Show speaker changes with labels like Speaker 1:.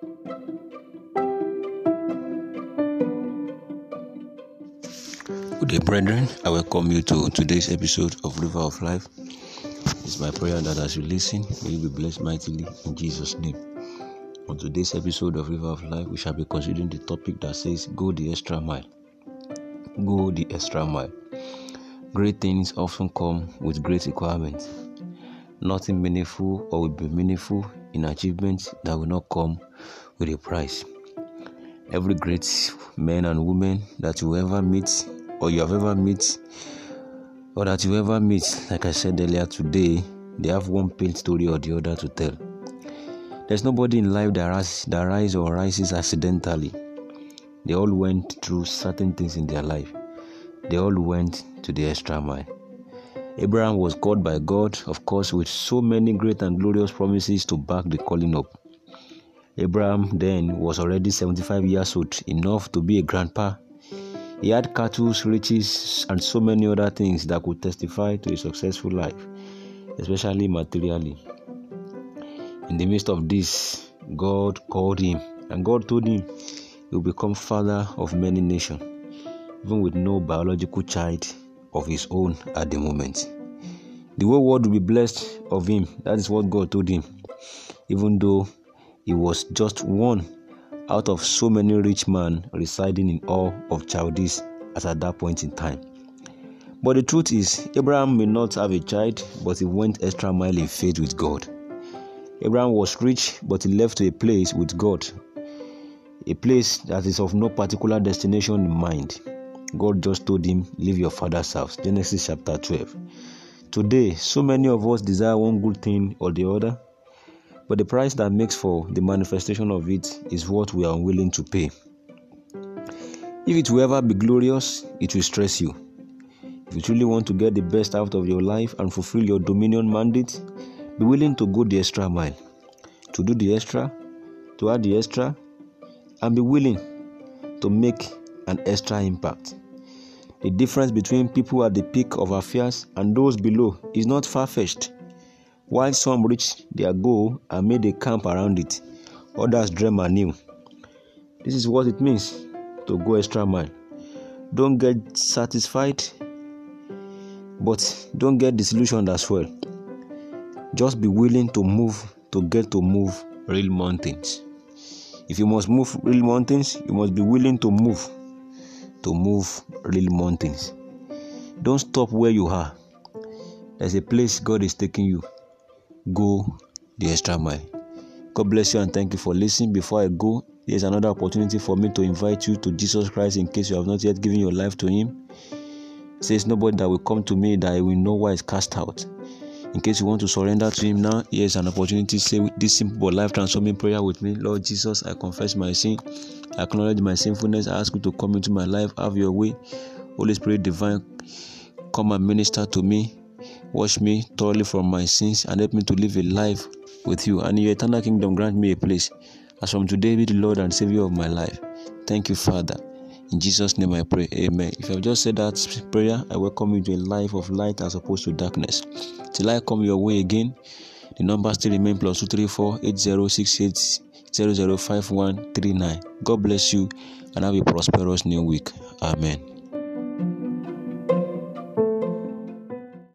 Speaker 1: Good day, brethren. I welcome you to today's episode of River of Life. It's my prayer that as you listen, may you be blessed mightily in Jesus' name. On today's episode of River of Life, we shall be considering the topic that says, Go the extra mile. Go the extra mile. Great things often come with great requirements. Nothing meaningful or will be meaningful in achievements that will not come with a price. Every great man and woman that you ever meet or you have ever met or that you ever meet, like I said earlier today, they have one pain story or the other to tell. There's nobody in life that, rise, that rise or rises accidentally. They all went through certain things in their life. They all went to the extra mile. Abraham was called by God, of course, with so many great and glorious promises to back the calling up. Abraham then was already 75 years old, enough to be a grandpa he had cattle, riches, and so many other things that could testify to a successful life, especially materially. In the midst of this, God called him, and God told him he will become father of many nations, even with no biological child of his own at the moment. The whole world will be blessed of him. That is what God told him, even though he was just one out of so many rich men residing in all of Chaldees as at that point in time. But the truth is, Abraham may not have a child, but he went extra mile in faith with God. Abraham was rich, but he left to a place with God, a place that is of no particular destination in mind. God just told him, Leave your father's house. Genesis chapter 12. Today, so many of us desire one good thing or the other, but the price that makes for the manifestation of it is what we are unwilling to pay. If it will ever be glorious, it will stress you. If you truly want to get the best out of your life and fulfill your dominion mandate, be willing to go the extra mile, to do the extra, to add the extra, and be willing to make an extra impact. The difference between people at the peak of affairs and those below is not far fetched. While some reached their goal and made a camp around it, others dream anew. This is what it means to go extra mile. Don't get satisfied, but don't get disillusioned as well. Just be willing to move to get to move real mountains. If you must move real mountains, you must be willing to move to move real mountains. Don't stop where you are. There's a place God is taking you go the extra mile. God bless you and thank you for listening. Before I go, there's another opportunity for me to invite you to Jesus Christ in case you have not yet given your life to Him. It says, Nobody that will come to me that I will know why is cast out. In case you want to surrender to Him now, here's an opportunity. Say this simple life transforming prayer with me Lord Jesus, I confess my sin. I acknowledge my sinfulness. I ask you to come into my life. Have your way. Holy Spirit divine, come and minister to me Wash me thoroughly from my sins and help me to live a life with you. And in your eternal kingdom, grant me a place. As from today, be the Lord and Savior of my life. Thank you, Father. In Jesus' name I pray. Amen. If have just said that prayer, I welcome you to a life of light as opposed to darkness. Till I come your way again, the number still remain plus 234 8068 005139. God bless you and have a prosperous new week. Amen.